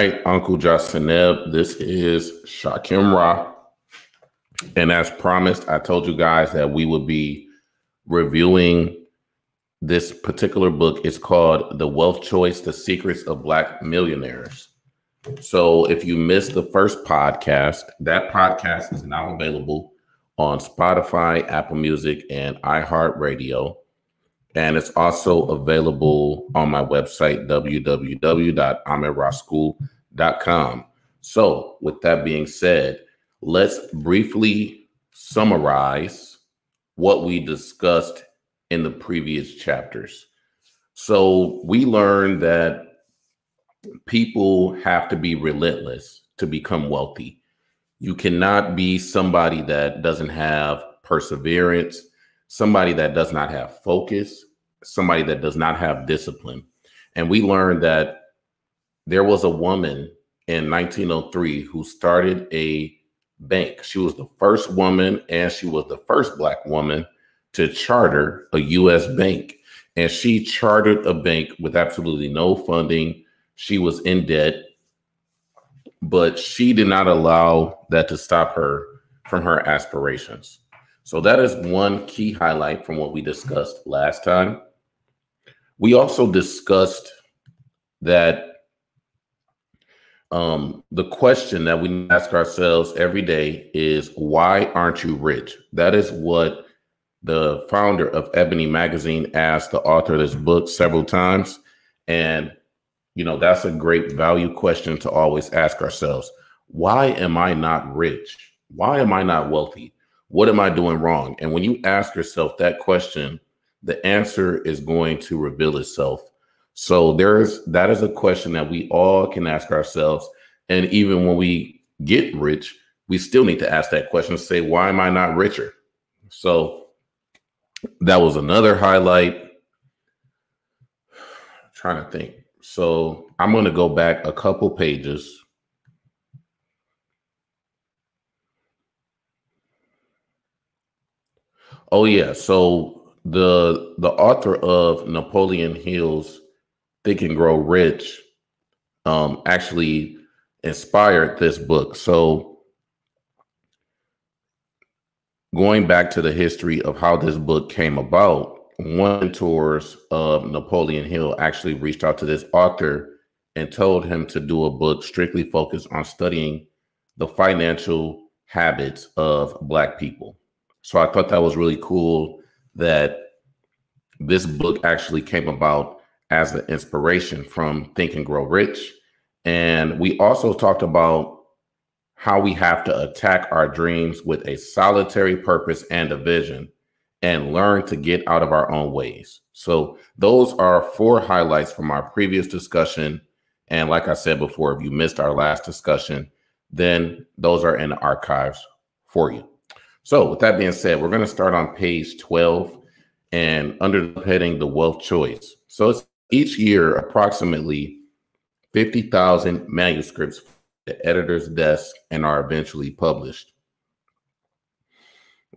right, Uncle Jasaneb, this is Shakim Ra. And as promised, I told you guys that we would be reviewing this particular book. It's called The Wealth Choice The Secrets of Black Millionaires. So if you missed the first podcast, that podcast is now available on Spotify, Apple Music, and iHeartRadio. And it's also available on my website, www.amiraschool.com. So, with that being said, let's briefly summarize what we discussed in the previous chapters. So, we learned that people have to be relentless to become wealthy. You cannot be somebody that doesn't have perseverance, somebody that does not have focus, somebody that does not have discipline. And we learned that there was a woman in 1903 who started a bank. She was the first woman and she was the first black woman to charter a US bank. And she chartered a bank with absolutely no funding. She was in debt, but she did not allow that to stop her from her aspirations. So that is one key highlight from what we discussed last time. We also discussed that um, the question that we ask ourselves every day is why aren't you rich? That is what the founder of Ebony Magazine asked the author of this book several times. And, you know, that's a great value question to always ask ourselves. Why am I not rich? Why am I not wealthy? What am I doing wrong? And when you ask yourself that question, the answer is going to reveal itself so there's that is a question that we all can ask ourselves. And even when we get rich, we still need to ask that question say, why am I not richer? So that was another highlight. I'm trying to think. So I'm going to go back a couple pages. Oh yeah, so the the author of Napoleon Hill's Think and Grow Rich um, actually inspired this book. So, going back to the history of how this book came about, one mentors of Napoleon Hill actually reached out to this author and told him to do a book strictly focused on studying the financial habits of Black people. So I thought that was really cool that this book actually came about as the inspiration from Think and Grow Rich. And we also talked about how we have to attack our dreams with a solitary purpose and a vision and learn to get out of our own ways. So, those are four highlights from our previous discussion. And like I said before, if you missed our last discussion, then those are in the archives for you. So, with that being said, we're going to start on page 12 and under the heading The Wealth Choice. So, it's each year, approximately 50,000 manuscripts the editor's desk and are eventually published.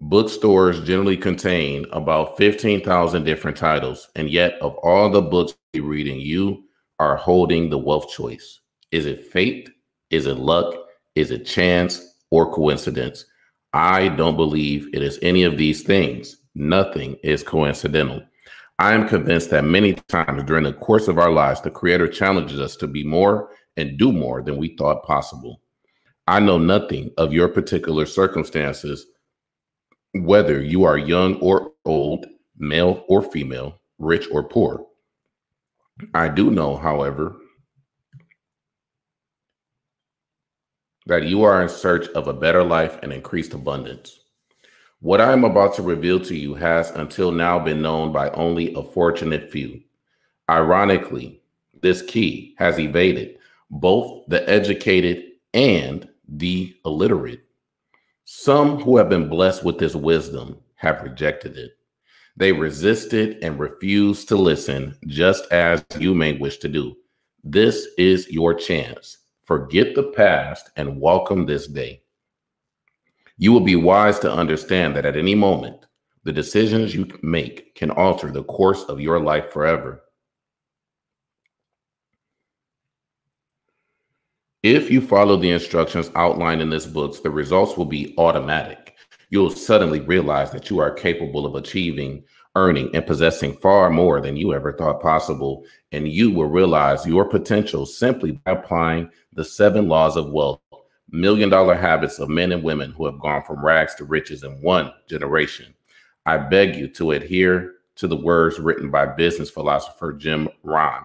Bookstores generally contain about 15,000 different titles, and yet, of all the books you're reading, you are holding the wealth choice. Is it fate? Is it luck? Is it chance or coincidence? I don't believe it is any of these things. Nothing is coincidental. I am convinced that many times during the course of our lives, the Creator challenges us to be more and do more than we thought possible. I know nothing of your particular circumstances, whether you are young or old, male or female, rich or poor. I do know, however, that you are in search of a better life and increased abundance. What I am about to reveal to you has until now been known by only a fortunate few. Ironically, this key has evaded both the educated and the illiterate. Some who have been blessed with this wisdom have rejected it. They resisted and refused to listen, just as you may wish to do. This is your chance. Forget the past and welcome this day. You will be wise to understand that at any moment, the decisions you make can alter the course of your life forever. If you follow the instructions outlined in this book, the results will be automatic. You'll suddenly realize that you are capable of achieving, earning, and possessing far more than you ever thought possible. And you will realize your potential simply by applying the seven laws of wealth, million dollar habits of men and women who have gone from rags to riches in one generation. I beg you to adhere to the words written by business philosopher Jim Rohn.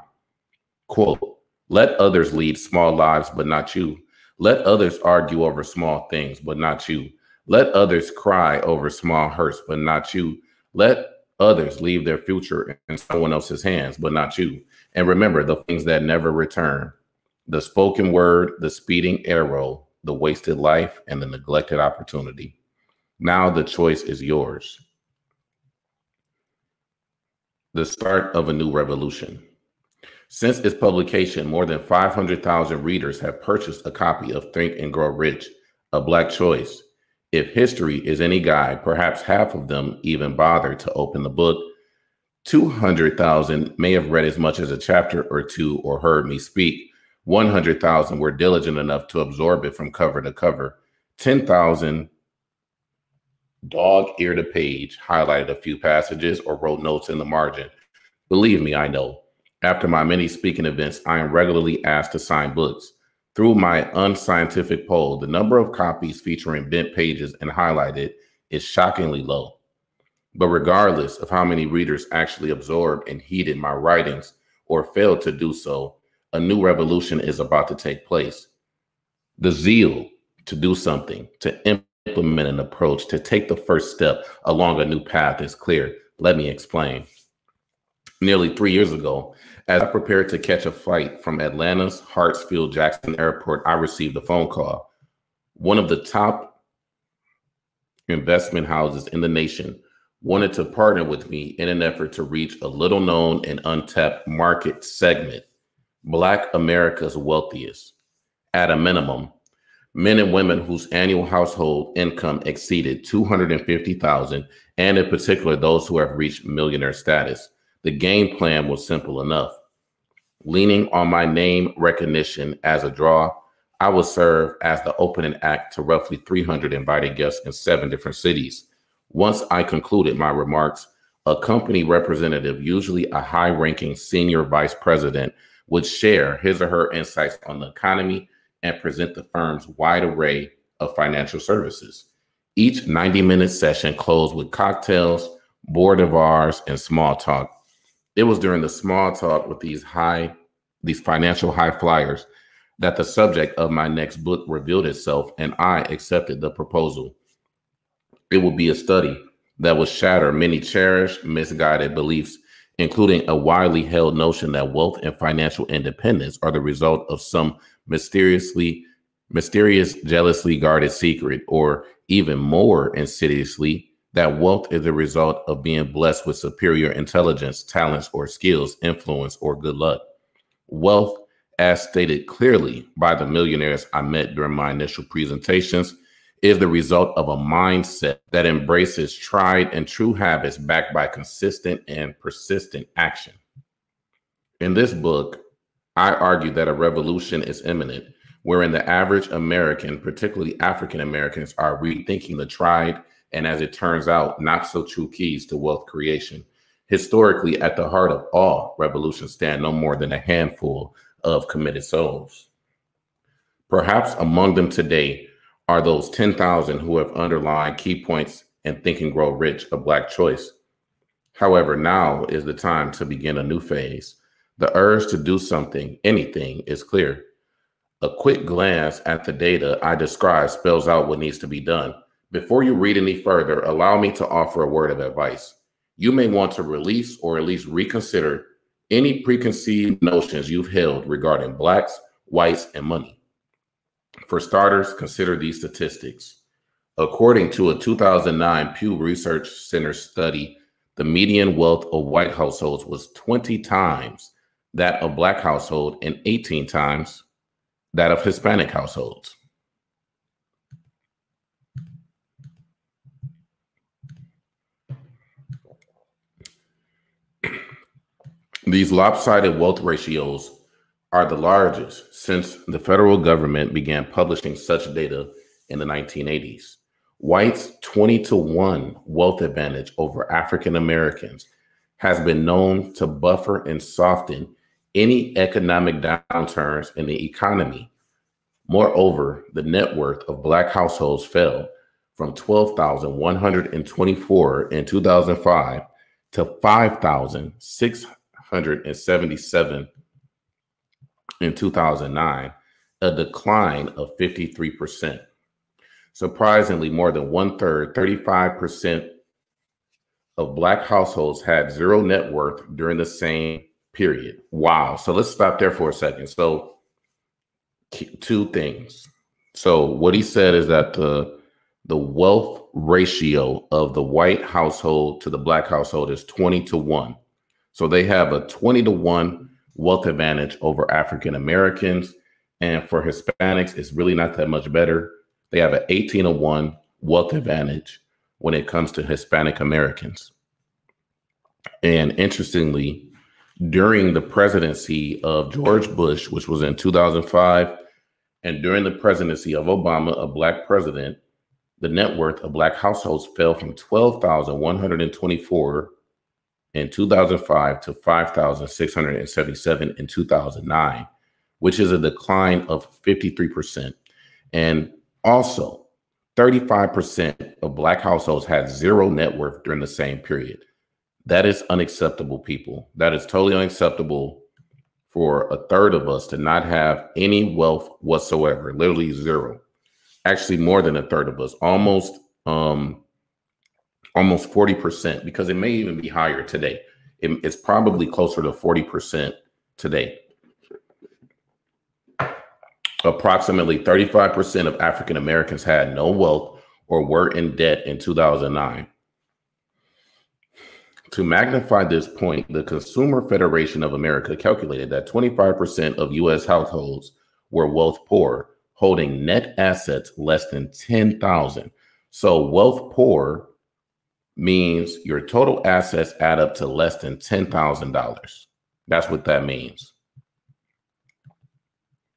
Quote, let others lead small lives, but not you. Let others argue over small things, but not you. Let others cry over small hurts, but not you. Let others leave their future in someone else's hands, but not you. And remember the things that never return the spoken word, the speeding arrow, the wasted life, and the neglected opportunity. Now the choice is yours. The start of a new revolution. Since its publication, more than 500,000 readers have purchased a copy of Think and Grow Rich, a Black Choice. If history is any guide, perhaps half of them even bothered to open the book. 200,000 may have read as much as a chapter or two or heard me speak. 100,000 were diligent enough to absorb it from cover to cover. 10,000 dog eared a page, highlighted a few passages, or wrote notes in the margin. Believe me, I know. After my many speaking events, I am regularly asked to sign books. Through my unscientific poll, the number of copies featuring bent pages and highlighted is shockingly low. But regardless of how many readers actually absorbed and heeded my writings or failed to do so, a new revolution is about to take place. The zeal to do something, to implement an approach, to take the first step along a new path is clear. Let me explain. Nearly three years ago, as I prepared to catch a flight from Atlanta's Hartsfield Jackson Airport, I received a phone call. One of the top investment houses in the nation wanted to partner with me in an effort to reach a little known and untapped market segment, Black America's wealthiest. At a minimum, men and women whose annual household income exceeded 250,000 and in particular those who have reached millionaire status. The game plan was simple enough leaning on my name recognition as a draw, I would serve as the opening act to roughly 300 invited guests in seven different cities. Once I concluded my remarks, a company representative, usually a high ranking senior vice president, would share his or her insights on the economy and present the firm's wide array of financial services. Each 90 minute session closed with cocktails, board of ours, and small talk it was during the small talk with these high, these financial high flyers that the subject of my next book revealed itself, and I accepted the proposal. It would be a study that would shatter many cherished, misguided beliefs, including a widely held notion that wealth and financial independence are the result of some mysteriously mysterious, jealously guarded secret, or even more insidiously, that wealth is a result of being blessed with superior intelligence, talents, or skills, influence, or good luck. Wealth, as stated clearly by the millionaires I met during my initial presentations, is the result of a mindset that embraces tried and true habits backed by consistent and persistent action. In this book, I argue that a revolution is imminent, wherein the average American, particularly African Americans, are rethinking the tried and as it turns out, not so true keys to wealth creation. Historically, at the heart of all revolutions stand no more than a handful of committed souls. Perhaps among them today are those 10,000 who have underlined key points in Think and Grow Rich, a Black choice. However, now is the time to begin a new phase. The urge to do something, anything, is clear. A quick glance at the data I described spells out what needs to be done. Before you read any further, allow me to offer a word of advice. You may want to release or at least reconsider any preconceived notions you've held regarding blacks, whites, and money. For starters, consider these statistics. According to a 2009 Pew Research Center study, the median wealth of white households was 20 times that of black household and 18 times that of Hispanic households. These lopsided wealth ratios are the largest since the federal government began publishing such data in the 1980s. Whites' 20 to 1 wealth advantage over African Americans has been known to buffer and soften any economic downturns in the economy. Moreover, the net worth of Black households fell from 12,124 in 2005 to 5,677 in 2009, a decline of 53%. Surprisingly, more than one third, 35% of Black households had zero net worth during the same period. Wow. So let's stop there for a second. So, two things. So, what he said is that the the wealth ratio of the white household to the black household is 20 to 1. So they have a 20 to 1 wealth advantage over African Americans. And for Hispanics, it's really not that much better. They have an 18 to 1 wealth advantage when it comes to Hispanic Americans. And interestingly, during the presidency of George Bush, which was in 2005, and during the presidency of Obama, a black president, the net worth of black households fell from 12,124 in 2005 to 5,677 in 2009, which is a decline of 53%. And also, 35% of Black households had zero net worth during the same period. That is unacceptable, people. That is totally unacceptable for a third of us to not have any wealth whatsoever, literally zero. Actually, more than a third of us, almost um, almost 40%, because it may even be higher today. It, it's probably closer to 40% today. Approximately 35% of African Americans had no wealth or were in debt in 2009. To magnify this point, the Consumer Federation of America calculated that 25% of US households were wealth poor, holding net assets less than 10,000. So wealth poor means your total assets add up to less than $10,000. That's what that means.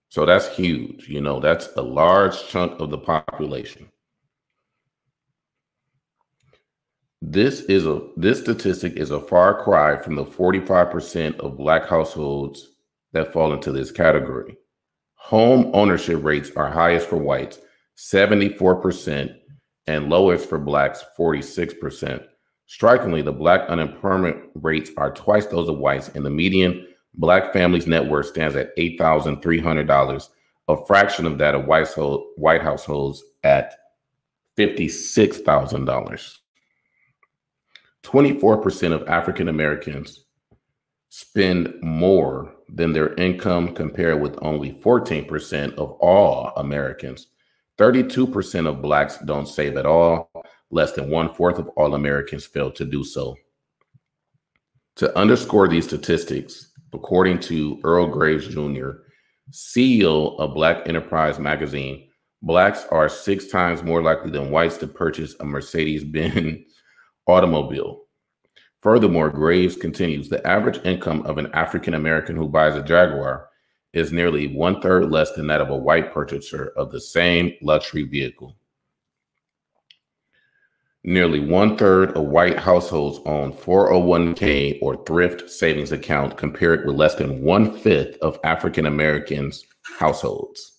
So that's huge. You know, that's a large chunk of the population. This is a this statistic is a far cry from the 45% of black households that fall into this category. Home ownership rates are highest for whites, 74%, and lowest for blacks, 46%. Strikingly, the black unemployment rates are twice those of whites, and the median black family's net worth stands at $8,300, a fraction of that of white, white households at $56,000. 24% of African Americans spend more than their income compared with only 14% of all Americans. 32% of blacks don't save at all. Less than one fourth of all Americans fail to do so. To underscore these statistics, according to Earl Graves Jr., CEO of Black Enterprise magazine, blacks are six times more likely than whites to purchase a Mercedes Benz automobile. Furthermore, Graves continues the average income of an African American who buys a Jaguar is nearly one third less than that of a white purchaser of the same luxury vehicle. Nearly one third of white households own 401k or thrift savings account, compared with less than one fifth of African Americans' households.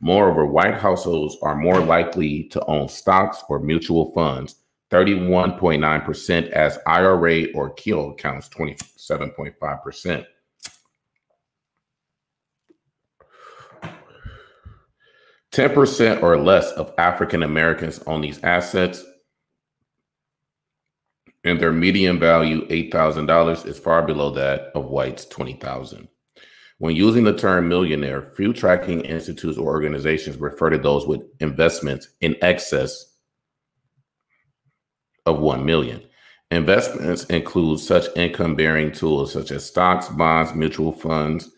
Moreover, white households are more likely to own stocks or mutual funds, 31.9%, as IRA or Keogh accounts, 27.5%. 10% or less of African Americans own these assets, and their median value, $8,000, is far below that of whites, 20,000. When using the term millionaire, few tracking institutes or organizations refer to those with investments in excess of 1 million. Investments include such income bearing tools such as stocks, bonds, mutual funds,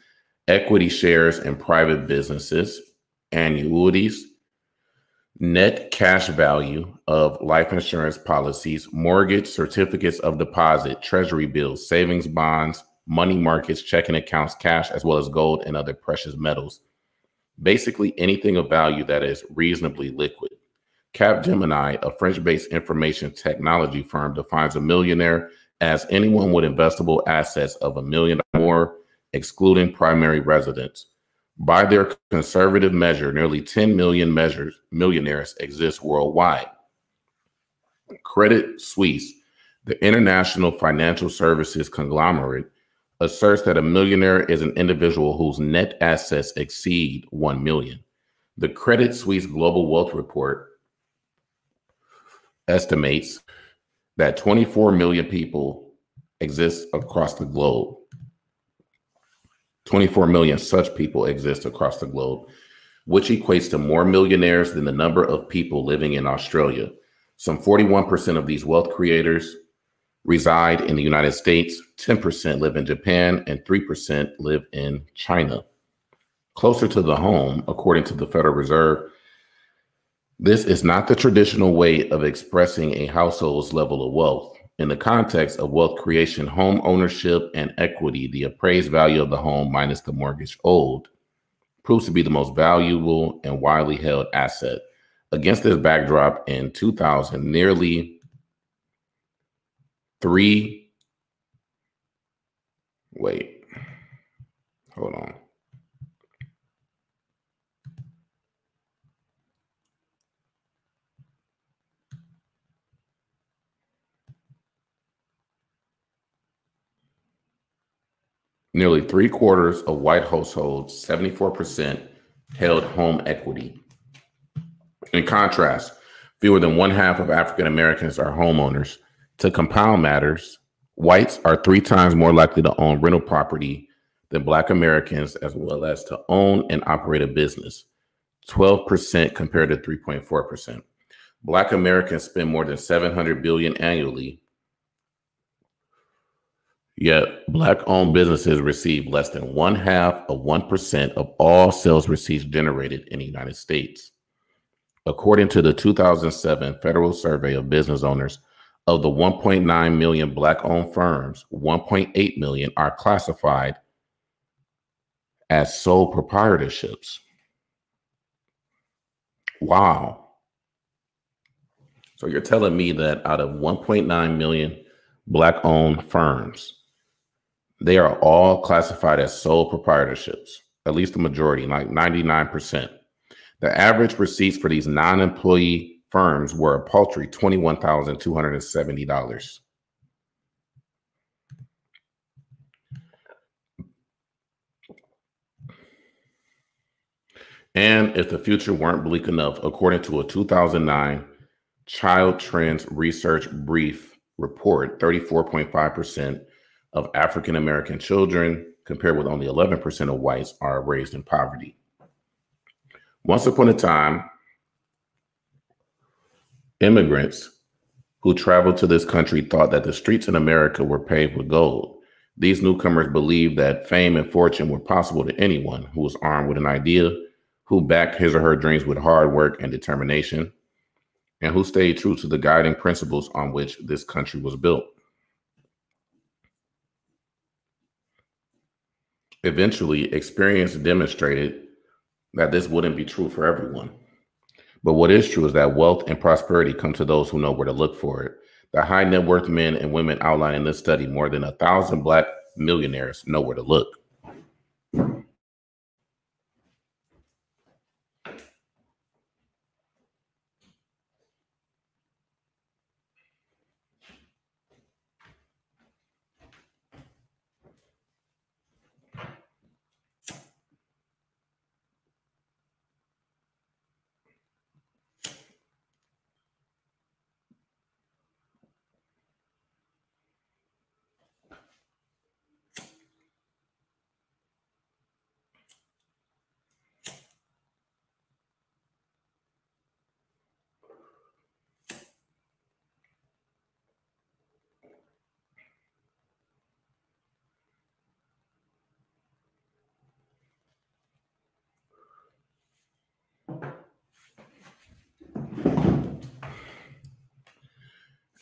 equity shares, and private businesses, annuities, net cash value of life insurance policies, mortgage certificates of deposit, treasury bills, savings bonds, money markets, checking accounts, cash, as well as gold and other precious metals. Basically, anything of value that is reasonably liquid. Capgemini, a French based information technology firm, defines a millionaire as anyone with investable assets of a million or more, excluding primary residence. By their conservative measure, nearly 10 million measures, millionaires exist worldwide. Credit Suisse, the international financial services conglomerate, asserts that a millionaire is an individual whose net assets exceed 1 million. The Credit Suisse Global Wealth Report estimates that 24 million people exist across the globe. 24 million such people exist across the globe, which equates to more millionaires than the number of people living in Australia. Some 41% of these wealth creators reside in the United States, 10% live in Japan, and 3% live in China. Closer to the home, according to the Federal Reserve, this is not the traditional way of expressing a household's level of wealth. In the context of wealth creation, home ownership, and equity, the appraised value of the home minus the mortgage owed proves to be the most valuable and widely held asset. Against this backdrop, in 2000, nearly three. Wait, hold on. Nearly three quarters of white households, 74%, held home equity. In contrast, fewer than one half of African Americans are homeowners. To compound matters, whites are three times more likely to own rental property than Black Americans, as well as to own and operate a business, 12% compared to 3.4%. Black Americans spend more than 700 billion annually Yet, black owned businesses receive less than one half of 1% of all sales receipts generated in the United States. According to the 2007 Federal Survey of Business Owners, of the 1.9 million black owned firms, 1.8 million are classified as sole proprietorships. Wow. So you're telling me that out of 1.9 million black owned firms, they are all classified as sole proprietorships, at least the majority, like 99%. The average receipts for these non employee firms were a paltry $21,270. And if the future weren't bleak enough, according to a 2009 Child Trends Research Brief report, 34.5% of African American children, compared with only 11% of whites, are raised in poverty. Once upon a time, immigrants who traveled to this country thought that the streets in America were paved with gold. These newcomers believed that fame and fortune were possible to anyone who was armed with an idea, who backed his or her dreams with hard work and determination, and who stayed true to the guiding principles on which this country was built. Eventually, experience demonstrated that this wouldn't be true for everyone. But what is true is that wealth and prosperity come to those who know where to look for it. The high net worth men and women outlined in this study, more than a thousand black millionaires, know where to look.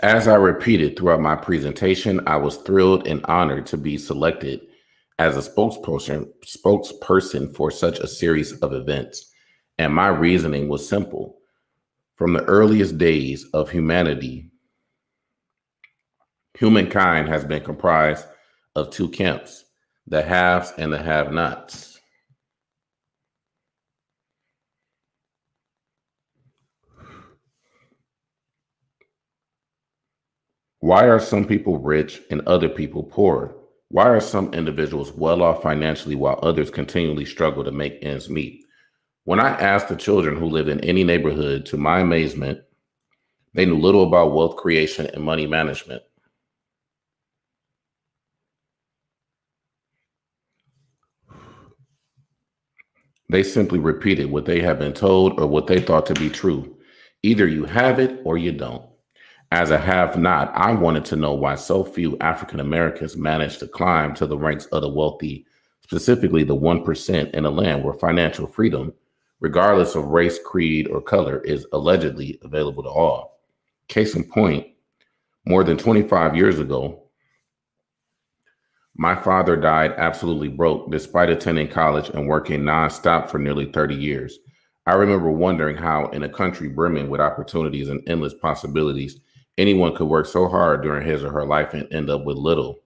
As I repeated throughout my presentation, I was thrilled and honored to be selected as a spokesperson, spokesperson for such a series of events. And my reasoning was simple. From the earliest days of humanity, humankind has been comprised of two camps the haves and the have Why are some people rich and other people poor? Why are some individuals well off financially while others continually struggle to make ends meet? When I asked the children who lived in any neighborhood, to my amazement, they knew little about wealth creation and money management. They simply repeated what they had been told or what they thought to be true. Either you have it or you don't. As a have not, I wanted to know why so few African Americans managed to climb to the ranks of the wealthy, specifically the 1% in a land where financial freedom, regardless of race, creed, or color, is allegedly available to all. Case in point, more than 25 years ago, my father died absolutely broke despite attending college and working nonstop for nearly 30 years. I remember wondering how, in a country brimming with opportunities and endless possibilities, Anyone could work so hard during his or her life and end up with little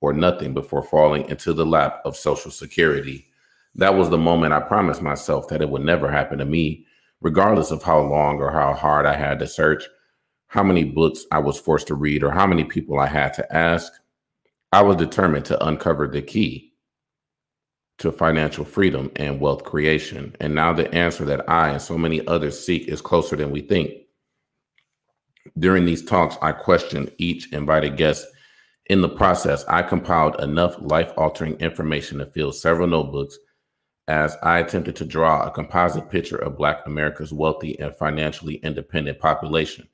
or nothing before falling into the lap of Social Security. That was the moment I promised myself that it would never happen to me, regardless of how long or how hard I had to search, how many books I was forced to read, or how many people I had to ask. I was determined to uncover the key to financial freedom and wealth creation. And now the answer that I and so many others seek is closer than we think. During these talks, I questioned each invited guest. In the process, I compiled enough life altering information to fill several notebooks as I attempted to draw a composite picture of Black America's wealthy and financially independent population.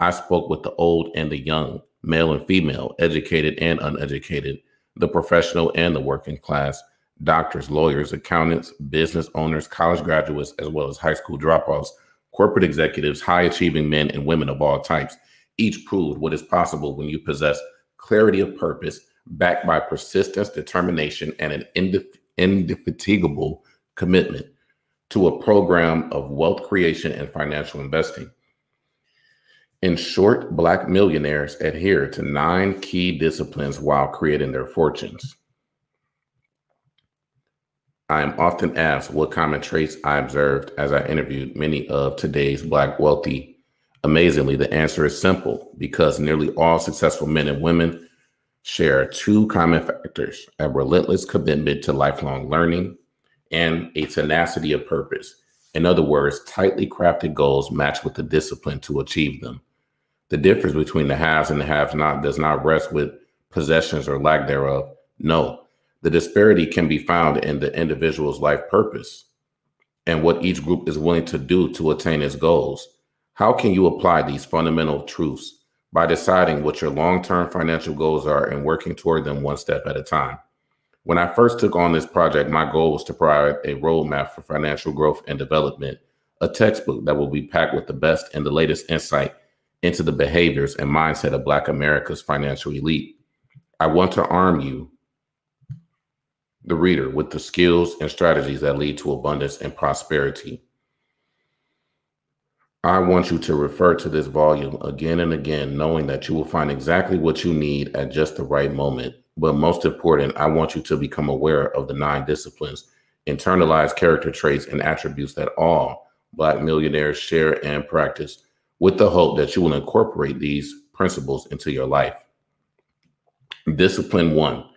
I spoke with the old and the young, male and female, educated and uneducated, the professional and the working class, doctors, lawyers, accountants, business owners, college graduates, as well as high school dropouts corporate executives, high achieving men and women of all types, each proved what is possible when you possess clarity of purpose, backed by persistence, determination, and an indefatigable commitment to a program of wealth creation and financial investing. In short, Black millionaires adhere to nine key disciplines while creating their fortunes. I am often asked what common traits I observed as I interviewed many of today's Black wealthy. Amazingly, the answer is simple because nearly all successful men and women share two common factors a relentless commitment to lifelong learning and a tenacity of purpose. In other words, tightly crafted goals matched with the discipline to achieve them. The difference between the haves and the have not does not rest with possessions or lack thereof. No, the disparity can be found in the individual's life purpose and what each group is willing to do to attain its goals. How can you apply these fundamental truths? By deciding what your long term financial goals are and working toward them one step at a time. When I first took on this project, my goal was to provide a roadmap for financial growth and development, a textbook that will be packed with the best and the latest insight into the behaviors and mindset of Black America's financial elite. I want to arm you the reader with the skills and strategies that lead to abundance and prosperity. I want you to refer to this volume again and again, knowing that you will find exactly what you need at just the right moment. But most important, I want you to become aware of the nine disciplines, internalized character traits, and attributes that all Black millionaires share and practice, with the hope that you will incorporate these principles into your life. Discipline one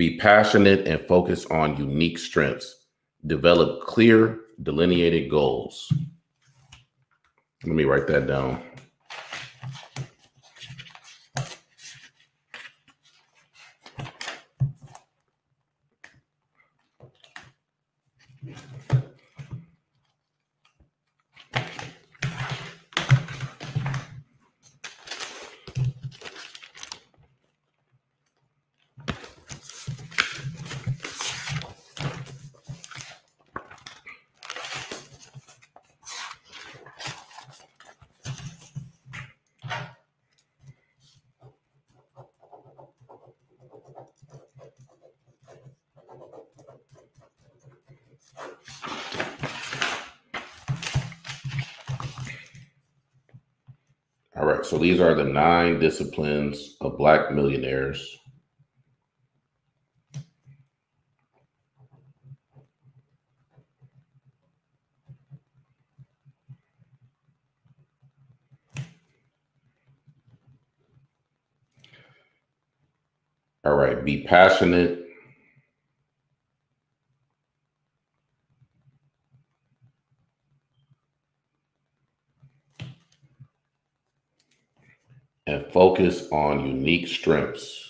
be passionate and focus on unique strengths. Develop clear, delineated goals. Let me write that down. These are the nine disciplines of Black millionaires. All right, be passionate. And focus on unique strengths.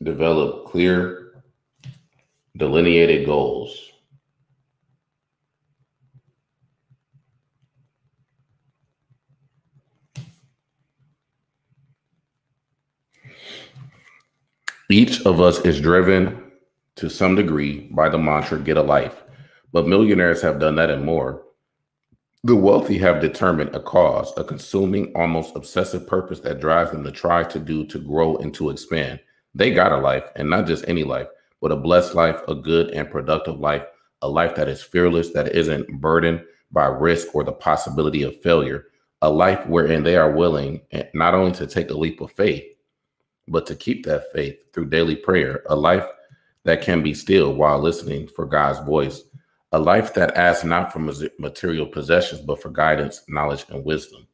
develop clear, delineated goals. Each of us is driven to some degree by the mantra get a life, but millionaires have done that and more. The wealthy have determined a cause, a consuming, almost obsessive purpose that drives them to try to do, to grow, and to expand. They got a life, and not just any life, but a blessed life, a good and productive life, a life that is fearless, that isn't burdened by risk or the possibility of failure, a life wherein they are willing eh, not only to take a leap of faith, but to keep that faith through daily prayer, a life that can be still while listening for God's voice, a life that asks not for material possessions, but for guidance, knowledge, and wisdom,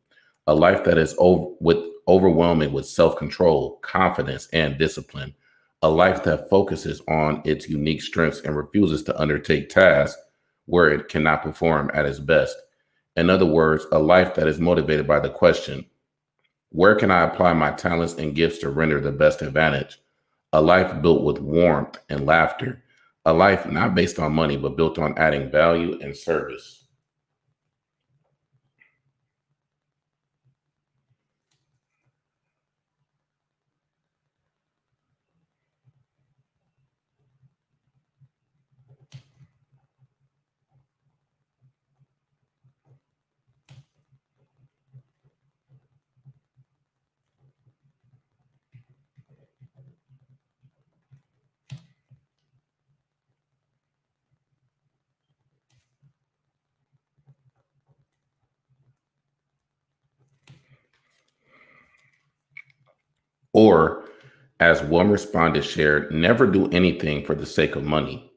a life that is over, with overwhelming with self control, confidence, and discipline. A life that focuses on its unique strengths and refuses to undertake tasks where it cannot perform at its best. In other words, a life that is motivated by the question where can I apply my talents and gifts to render the best advantage? A life built with warmth and laughter. A life not based on money, but built on adding value and service. Or, as one respondent shared, never do anything for the sake of money.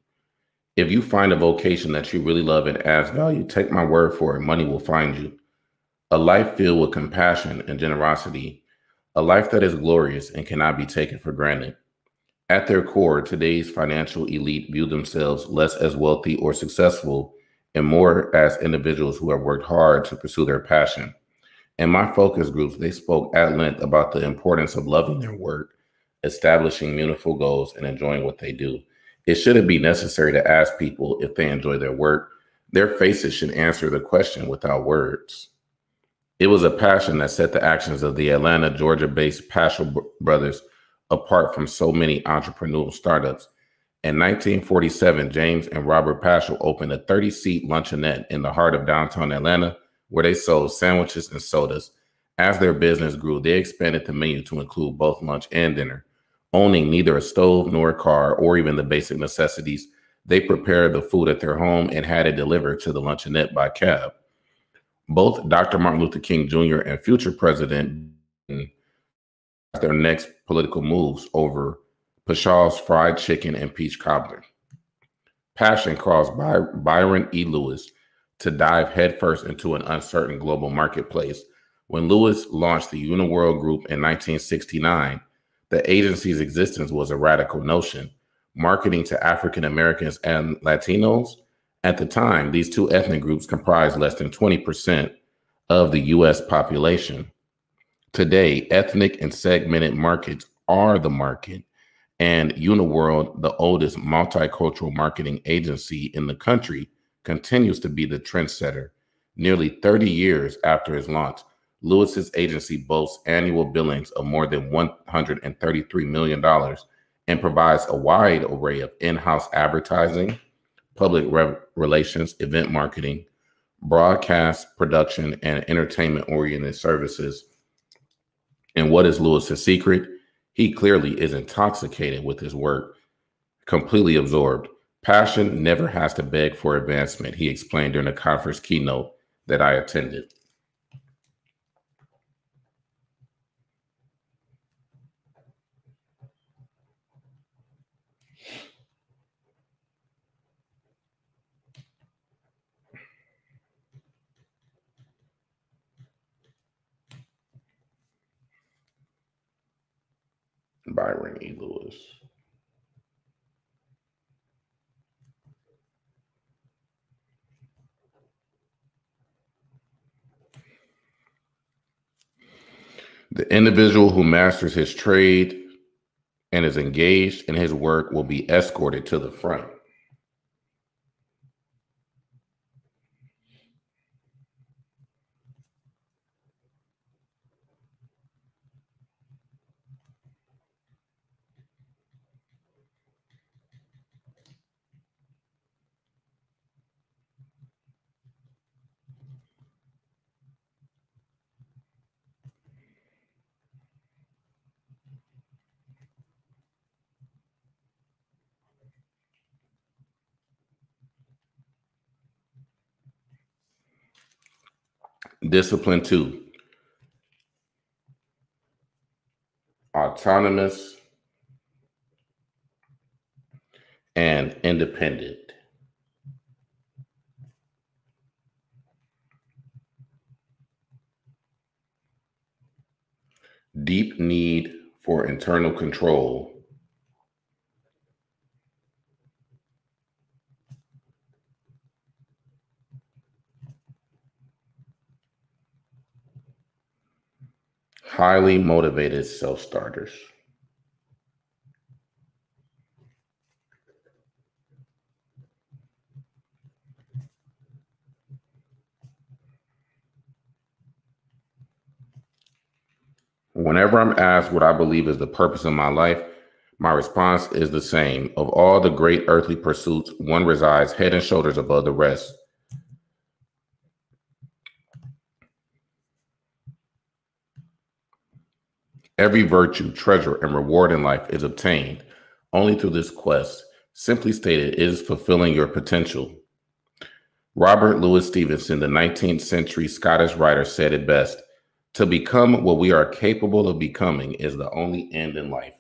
If you find a vocation that you really love and adds value, take my word for it, money will find you. A life filled with compassion and generosity, a life that is glorious and cannot be taken for granted. At their core, today's financial elite view themselves less as wealthy or successful and more as individuals who have worked hard to pursue their passion. In my focus groups, they spoke at length about the importance of loving their work, establishing meaningful goals, and enjoying what they do. It shouldn't be necessary to ask people if they enjoy their work. Their faces should answer the question without words. It was a passion that set the actions of the Atlanta, Georgia based Paschal brothers apart from so many entrepreneurial startups. In 1947, James and Robert Paschal opened a 30 seat luncheonette in the heart of downtown Atlanta where they sold sandwiches and sodas. As their business grew, they expanded the menu to include both lunch and dinner. Owning neither a stove nor a car or even the basic necessities, they prepared the food at their home and had it delivered to the luncheonette by cab. Both Dr. Martin Luther King Jr. and future President their next political moves over Paschal's fried chicken and peach cobbler. Passion caused by Byron E. Lewis to dive headfirst into an uncertain global marketplace. When Lewis launched the Uniworld Group in 1969, the agency's existence was a radical notion. Marketing to African Americans and Latinos, at the time, these two ethnic groups comprised less than 20% of the US population. Today, ethnic and segmented markets are the market, and Uniworld, the oldest multicultural marketing agency in the country, continues to be the trendsetter. Nearly 30 years after his launch, Lewis's agency boasts annual billings of more than $133 million and provides a wide array of in house advertising, public re- relations, event marketing, broadcast production, and entertainment oriented services And what is Lewis's secret? He clearly is intoxicated with his work, completely absorbed. Passion never has to beg for advancement, he explained during a conference keynote that I attended. Byron E. Lewis. The individual who masters his trade and is engaged in his work will be escorted to the front. Discipline two autonomous and independent. Deep need for internal control highly motivated self starters. Whenever I'm asked what I believe is the purpose of my life, my response is the same. Of all the great earthly pursuits, one resides head and shoulders above the rest Every virtue, treasure, and reward in life is obtained only through this quest. Simply stated, it is fulfilling your potential. Robert Louis Stevenson, the 19th century Scottish writer, said it best To become what we are capable of becoming is the only end in life.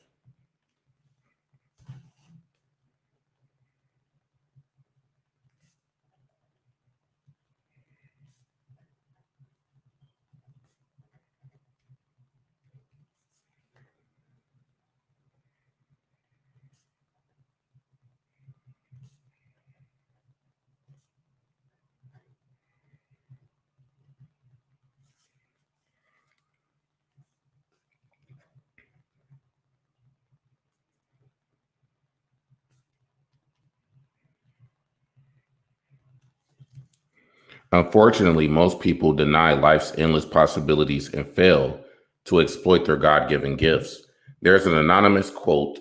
Unfortunately, most people deny life's endless possibilities and fail to exploit their God given gifts. There's an anonymous quote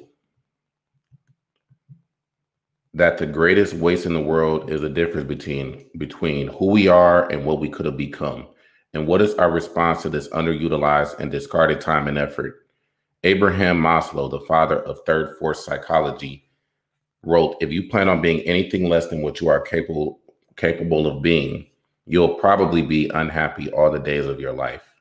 that the greatest waste in the world is the difference between between who we are and what we could have become. And what is our response to this underutilized and discarded time and effort? Abraham Maslow, the father of third force psychology, wrote, if you plan on being anything less than what you are capable capable of being, you'll probably be unhappy all the days of your life.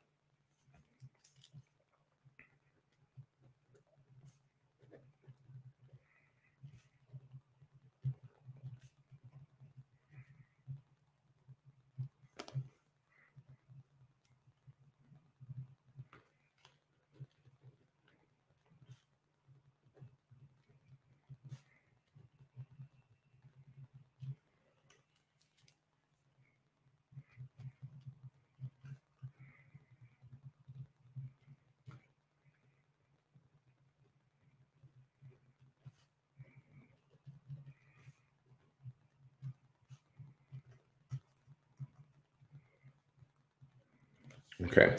Okay.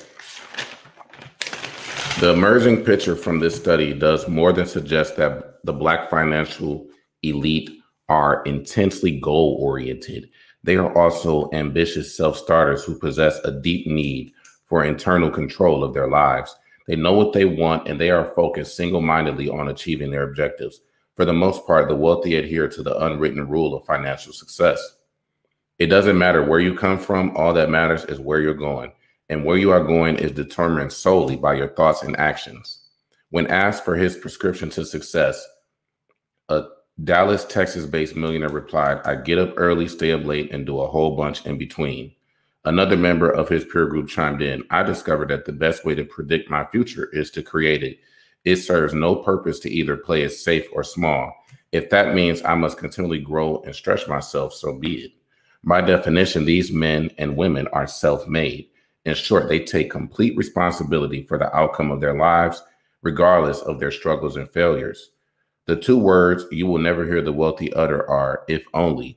The emerging picture from this study does more than suggest that the Black financial elite are intensely goal oriented. They are also ambitious self starters who possess a deep need for internal control of their lives. They know what they want and they are focused single mindedly on achieving their objectives. For the most part, the wealthy adhere to the unwritten rule of financial success. It doesn't matter where you come from, all that matters is where you're going. And where you are going is determined solely by your thoughts and actions. When asked for his prescription to success, a Dallas, Texas based millionaire replied, I get up early, stay up late, and do a whole bunch in between. Another member of his peer group chimed in, I discovered that the best way to predict my future is to create it. It serves no purpose to either play it safe or small. If that means I must continually grow and stretch myself, so be it. By definition, these men and women are self made. In short, they take complete responsibility for the outcome of their lives, regardless of their struggles and failures. The two words you will never hear the wealthy utter are, if only.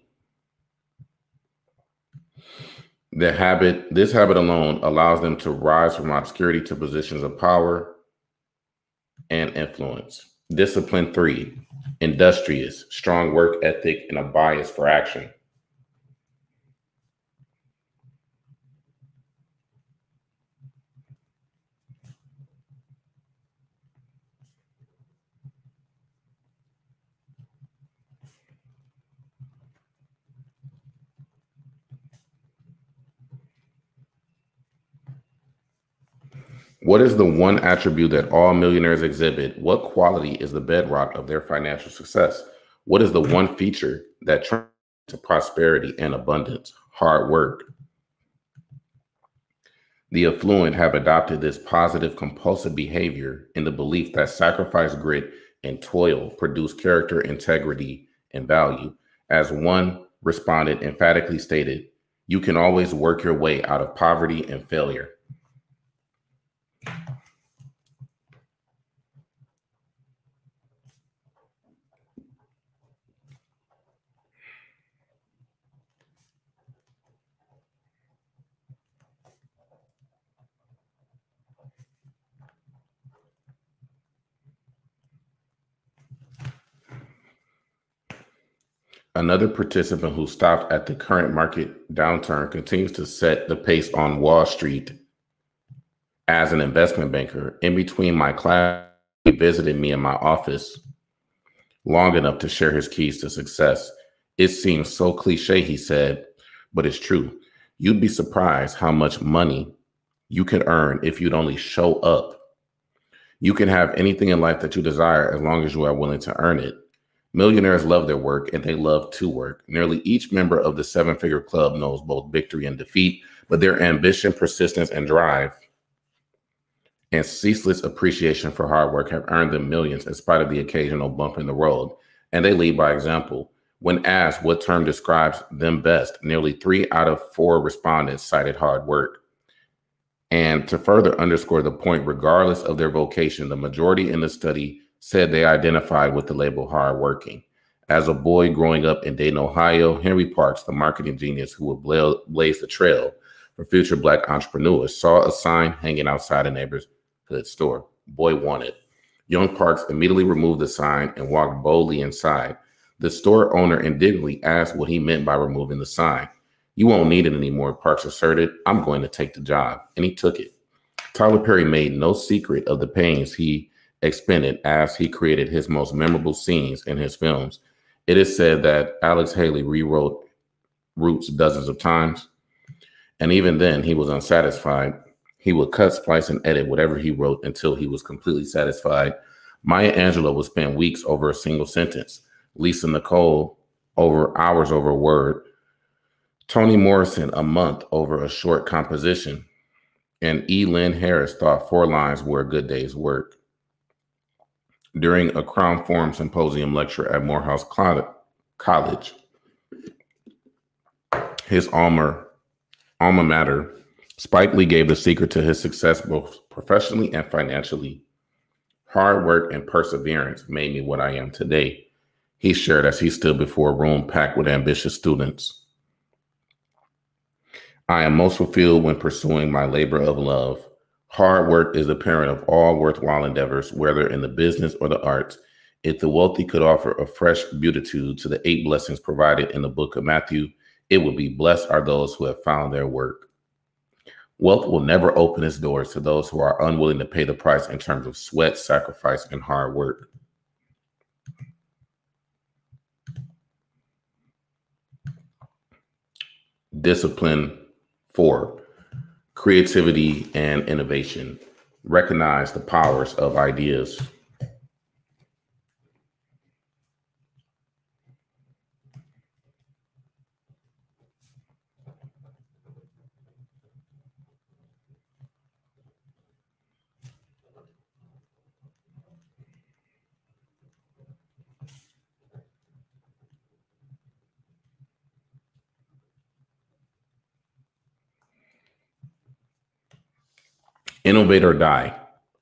The habit, this habit alone allows them to rise from obscurity to positions of power and influence. Discipline three, industrious, strong work ethic, and a bias for action. What is the one attribute that all millionaires exhibit? What quality is the bedrock of their financial success? What is the one feature that turns to prosperity and abundance? Hard work. The affluent have adopted this positive compulsive behavior in the belief that sacrifice, grit, and toil produce character, integrity, and value. As one respondent emphatically stated, you can always work your way out of poverty and failure. Another participant who stopped at the current market downturn continues to set the pace on Wall Street as an investment banker. In between my class, he visited me in my office long enough to share his keys to success. It seems so cliche, he said, but it's true. You'd be surprised how much money you could earn if you'd only show up. You can have anything in life that you desire as long as you are willing to earn it. Millionaires love their work and they love to work. Nearly each member of the seven figure club knows both victory and defeat, but their ambition, persistence, and drive and ceaseless appreciation for hard work have earned them millions in spite of the occasional bump in the road. And they lead by example. When asked what term describes them best, nearly three out of four respondents cited hard work. And to further underscore the point, regardless of their vocation, the majority in the study said they identified with the label hardworking. As a boy growing up in Dayton, Ohio, Henry Parks, the marketing genius who would blaze the trail for future Black entrepreneurs, saw a sign hanging outside a neighborhood store. Boy wanted. Young Parks immediately removed the sign and walked boldly inside. The store owner indignantly asked what he meant by removing the sign. You won't need it anymore, Parks asserted. I'm going to take the job. And he took it. Tyler Perry made no secret of the pains he expended as he created his most memorable scenes in his films. It is said that Alex Haley rewrote Roots dozens of times, and even then, he was unsatisfied. He would cut, splice, and edit whatever he wrote until he was completely satisfied. Maya Angelou would spend weeks over a single sentence. Lisa Nicole over hours over a word. Toni Morrison a month over a short composition. And E. Lynn Harris thought four lines were a good day's work during a Crown Forum Symposium lecture at Morehouse College. His alma, alma mater, Spike Lee gave the secret to his success both professionally and financially. Hard work and perseverance made me what I am today, he shared as he stood before a room packed with ambitious students. I am most fulfilled when pursuing my labor of love Hard work is the parent of all worthwhile endeavors, whether in the business or the arts. If the wealthy could offer a fresh beatitude to the eight blessings provided in the book of Matthew, it would be blessed are those who have found their work. Wealth will never open its doors to those who are unwilling to pay the price in terms of sweat, sacrifice, and hard work. Discipline four, creativity and innovation. Recognize the powers of ideas. Innovate or die.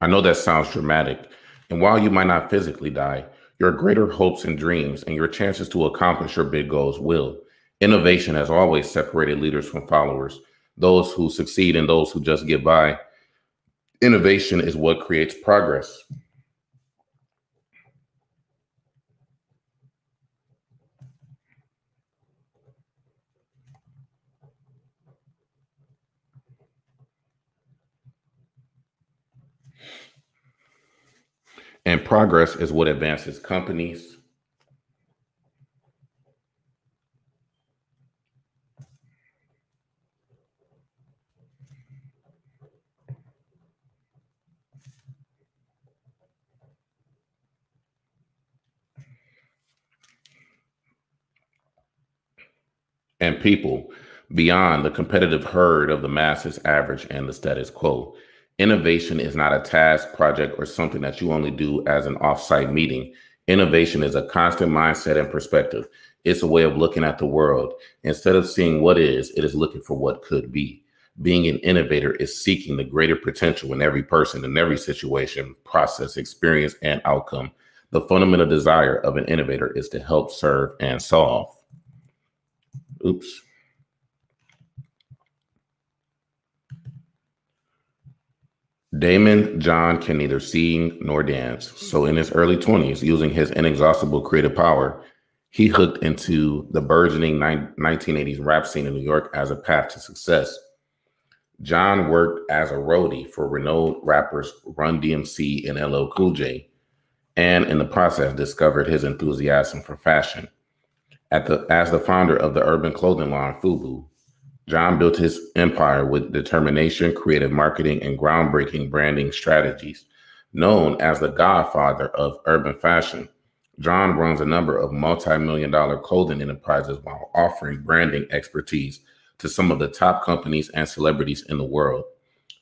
I know that sounds dramatic. And while you might not physically die, your greater hopes and dreams and your chances to accomplish your big goals will. Innovation has always separated leaders from followers, those who succeed and those who just get by. Innovation is what creates progress. And progress is what advances companies. And people beyond the competitive herd of the masses average and the status quo. Innovation is not a task, project, or something that you only do as an offsite meeting. Innovation is a constant mindset and perspective. It's a way of looking at the world. Instead of seeing what is, it is looking for what could be. Being an innovator is seeking the greater potential in every person, in every situation, process, experience, and outcome. The fundamental desire of an innovator is to help, serve, and solve. Oops. Daymond John can neither sing nor dance. So, in his early 20s, using his inexhaustible creative power, he hooked into the burgeoning 1980s rap scene in New York as a path to success. John worked as a roadie for renowned rappers Run DMC and LL Cool J, and in the process discovered his enthusiasm for fashion. At the, as the founder of the urban clothing line FUBU, John built his empire with determination, creative marketing, and groundbreaking branding strategies. Known as the godfather of urban fashion, John runs a number of multi million dollar clothing enterprises while offering branding expertise to some of the top companies and celebrities in the world.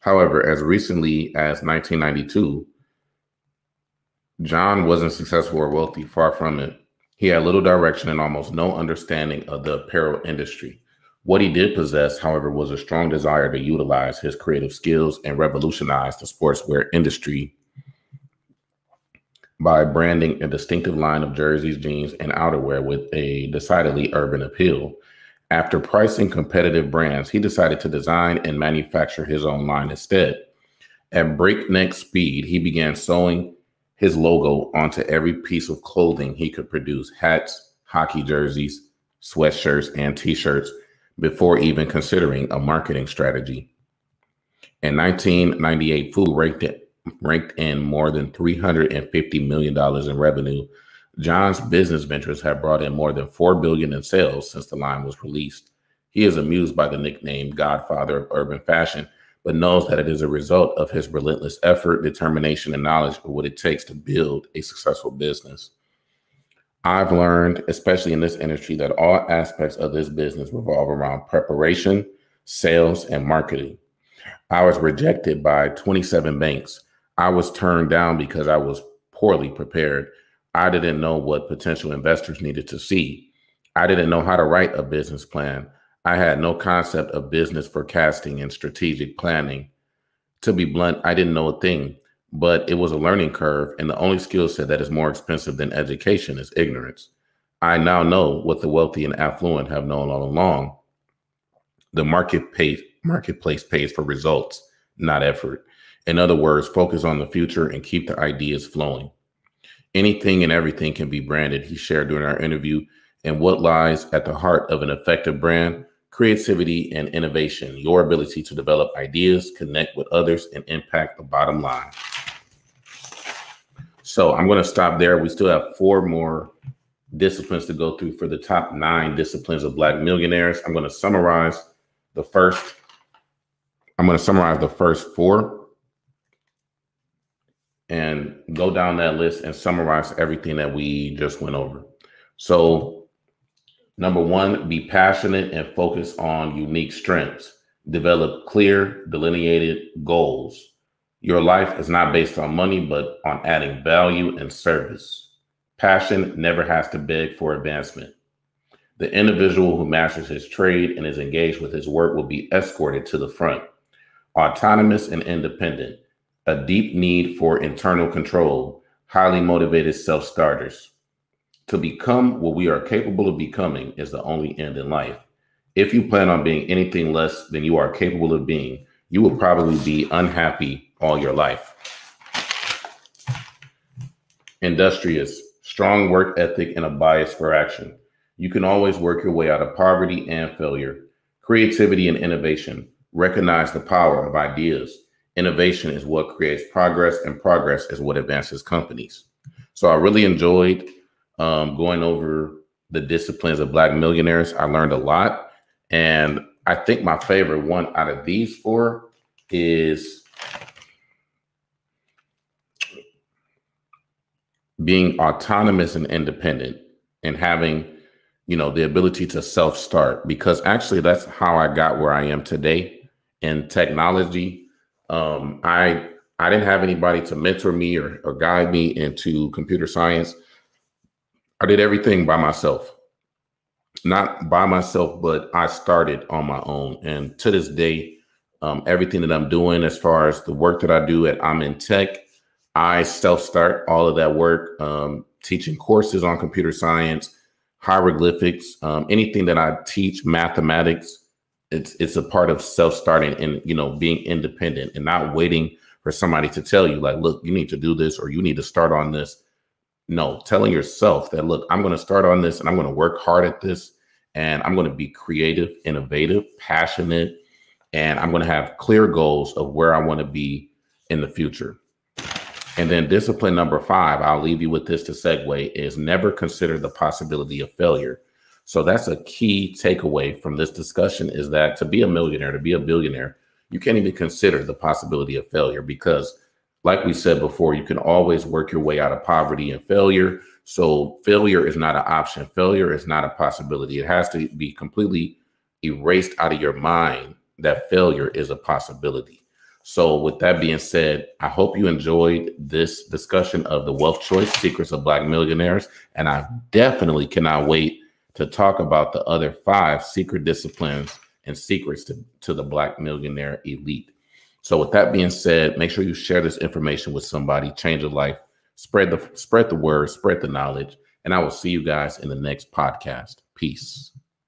However, as recently as 1992, John wasn't successful or wealthy, far from it. He had little direction and almost no understanding of the apparel industry. What he did possess, however, was a strong desire to utilize his creative skills and revolutionize the sportswear industry by branding a distinctive line of jerseys, jeans, and outerwear with a decidedly urban appeal. After pricing competitive brands, he decided to design and manufacture his own line instead. At breakneck speed, he began sewing his logo onto every piece of clothing he could produce hats, hockey jerseys, sweatshirts, and t shirts before even considering a marketing strategy. In 1998, FUBU ranked, ranked in more than $350 million in revenue. John's business ventures have brought in more than 4 billion in sales since the line was released. He is amused by the nickname Godfather of Urban Fashion, but knows that it is a result of his relentless effort, determination, and knowledge of what it takes to build a successful business. I've learned, especially in this industry, that all aspects of this business revolve around preparation, sales, and marketing. I was rejected by 27 banks. I was turned down because I was poorly prepared. I didn't know what potential investors needed to see. I didn't know how to write a business plan. I had no concept of business forecasting and strategic planning. To be blunt, I didn't know a thing but it was a learning curve. And the only skill set that is more expensive than education is ignorance. I now know what the wealthy and affluent have known all along. The market pays, marketplace pays for results, not effort. In other words, focus on the future and keep the ideas flowing. Anything and everything can be branded, he shared during our interview. And what lies at the heart of an effective brand? creativity, and innovation, your ability to develop ideas, connect with others, and impact the bottom line. So I'm going to stop there. We still have four more disciplines to go through for the top nine disciplines of Black millionaires. I'm going to summarize the first. I'm going to summarize the first four and go down that list and summarize everything that we just went over. So, number one, be passionate and focus on unique strengths. Develop clear, delineated goals. Your life is not based on money, but on adding value and service. Passion never has to beg for advancement. The individual who masters his trade and is engaged with his work will be escorted to the front. Autonomous and independent, a deep need for internal control, highly motivated self starters. To become what we are capable of becoming is the only end in life. If you plan on being anything less than you are capable of being, you will probably be unhappy all your life. Industrious, strong work ethic, and a bias for action. You can always work your way out of poverty and failure. Creativity and innovation. Recognize the power of ideas. Innovation is what creates progress, and progress is what advances companies. So I really enjoyed um, going over the disciplines of Black millionaires. I learned a lot. And I think my favorite one out of these four is being autonomous and independent and having you know the ability to self start because actually that's how i got where i am today in technology. Um i i didn't have anybody to mentor me or, or guide me into computer science. I did everything by myself not by myself but i started on my own and to this day um, everything that i'm doing as far as the work that i do at i'm in tech I self start all of that work, um, teaching courses on computer science, hieroglyphics, um, anything that I teach, mathematics. It's it's a part of self starting and you know being independent and not waiting for somebody to tell you like, look, you need to do this or you need to start on this. No, telling yourself that look, I'm going to start on this and I'm going to work hard at this and I'm going to be creative, innovative, passionate, and I'm going to have clear goals of where I want to be in the future. And then discipline number five, I'll leave you with this to segue, is never consider the possibility of failure. So that's a key takeaway from this discussion is that to be a millionaire, to be a billionaire, you can't even consider the possibility of failure because, like we said before, you can always work your way out of poverty and failure. So failure is not an option. Failure is not a possibility. It has to be completely erased out of your mind that failure is a possibility. So, with that being said, I hope you enjoyed this discussion of the wealth choice secrets of Black millionaires. And I definitely cannot wait to talk about the other five secret disciplines and secrets to, to the Black millionaire elite. So, with that being said, make sure you share this information with somebody, change a life, spread the spread the word, spread the knowledge, and I will see you guys in the next podcast. Peace.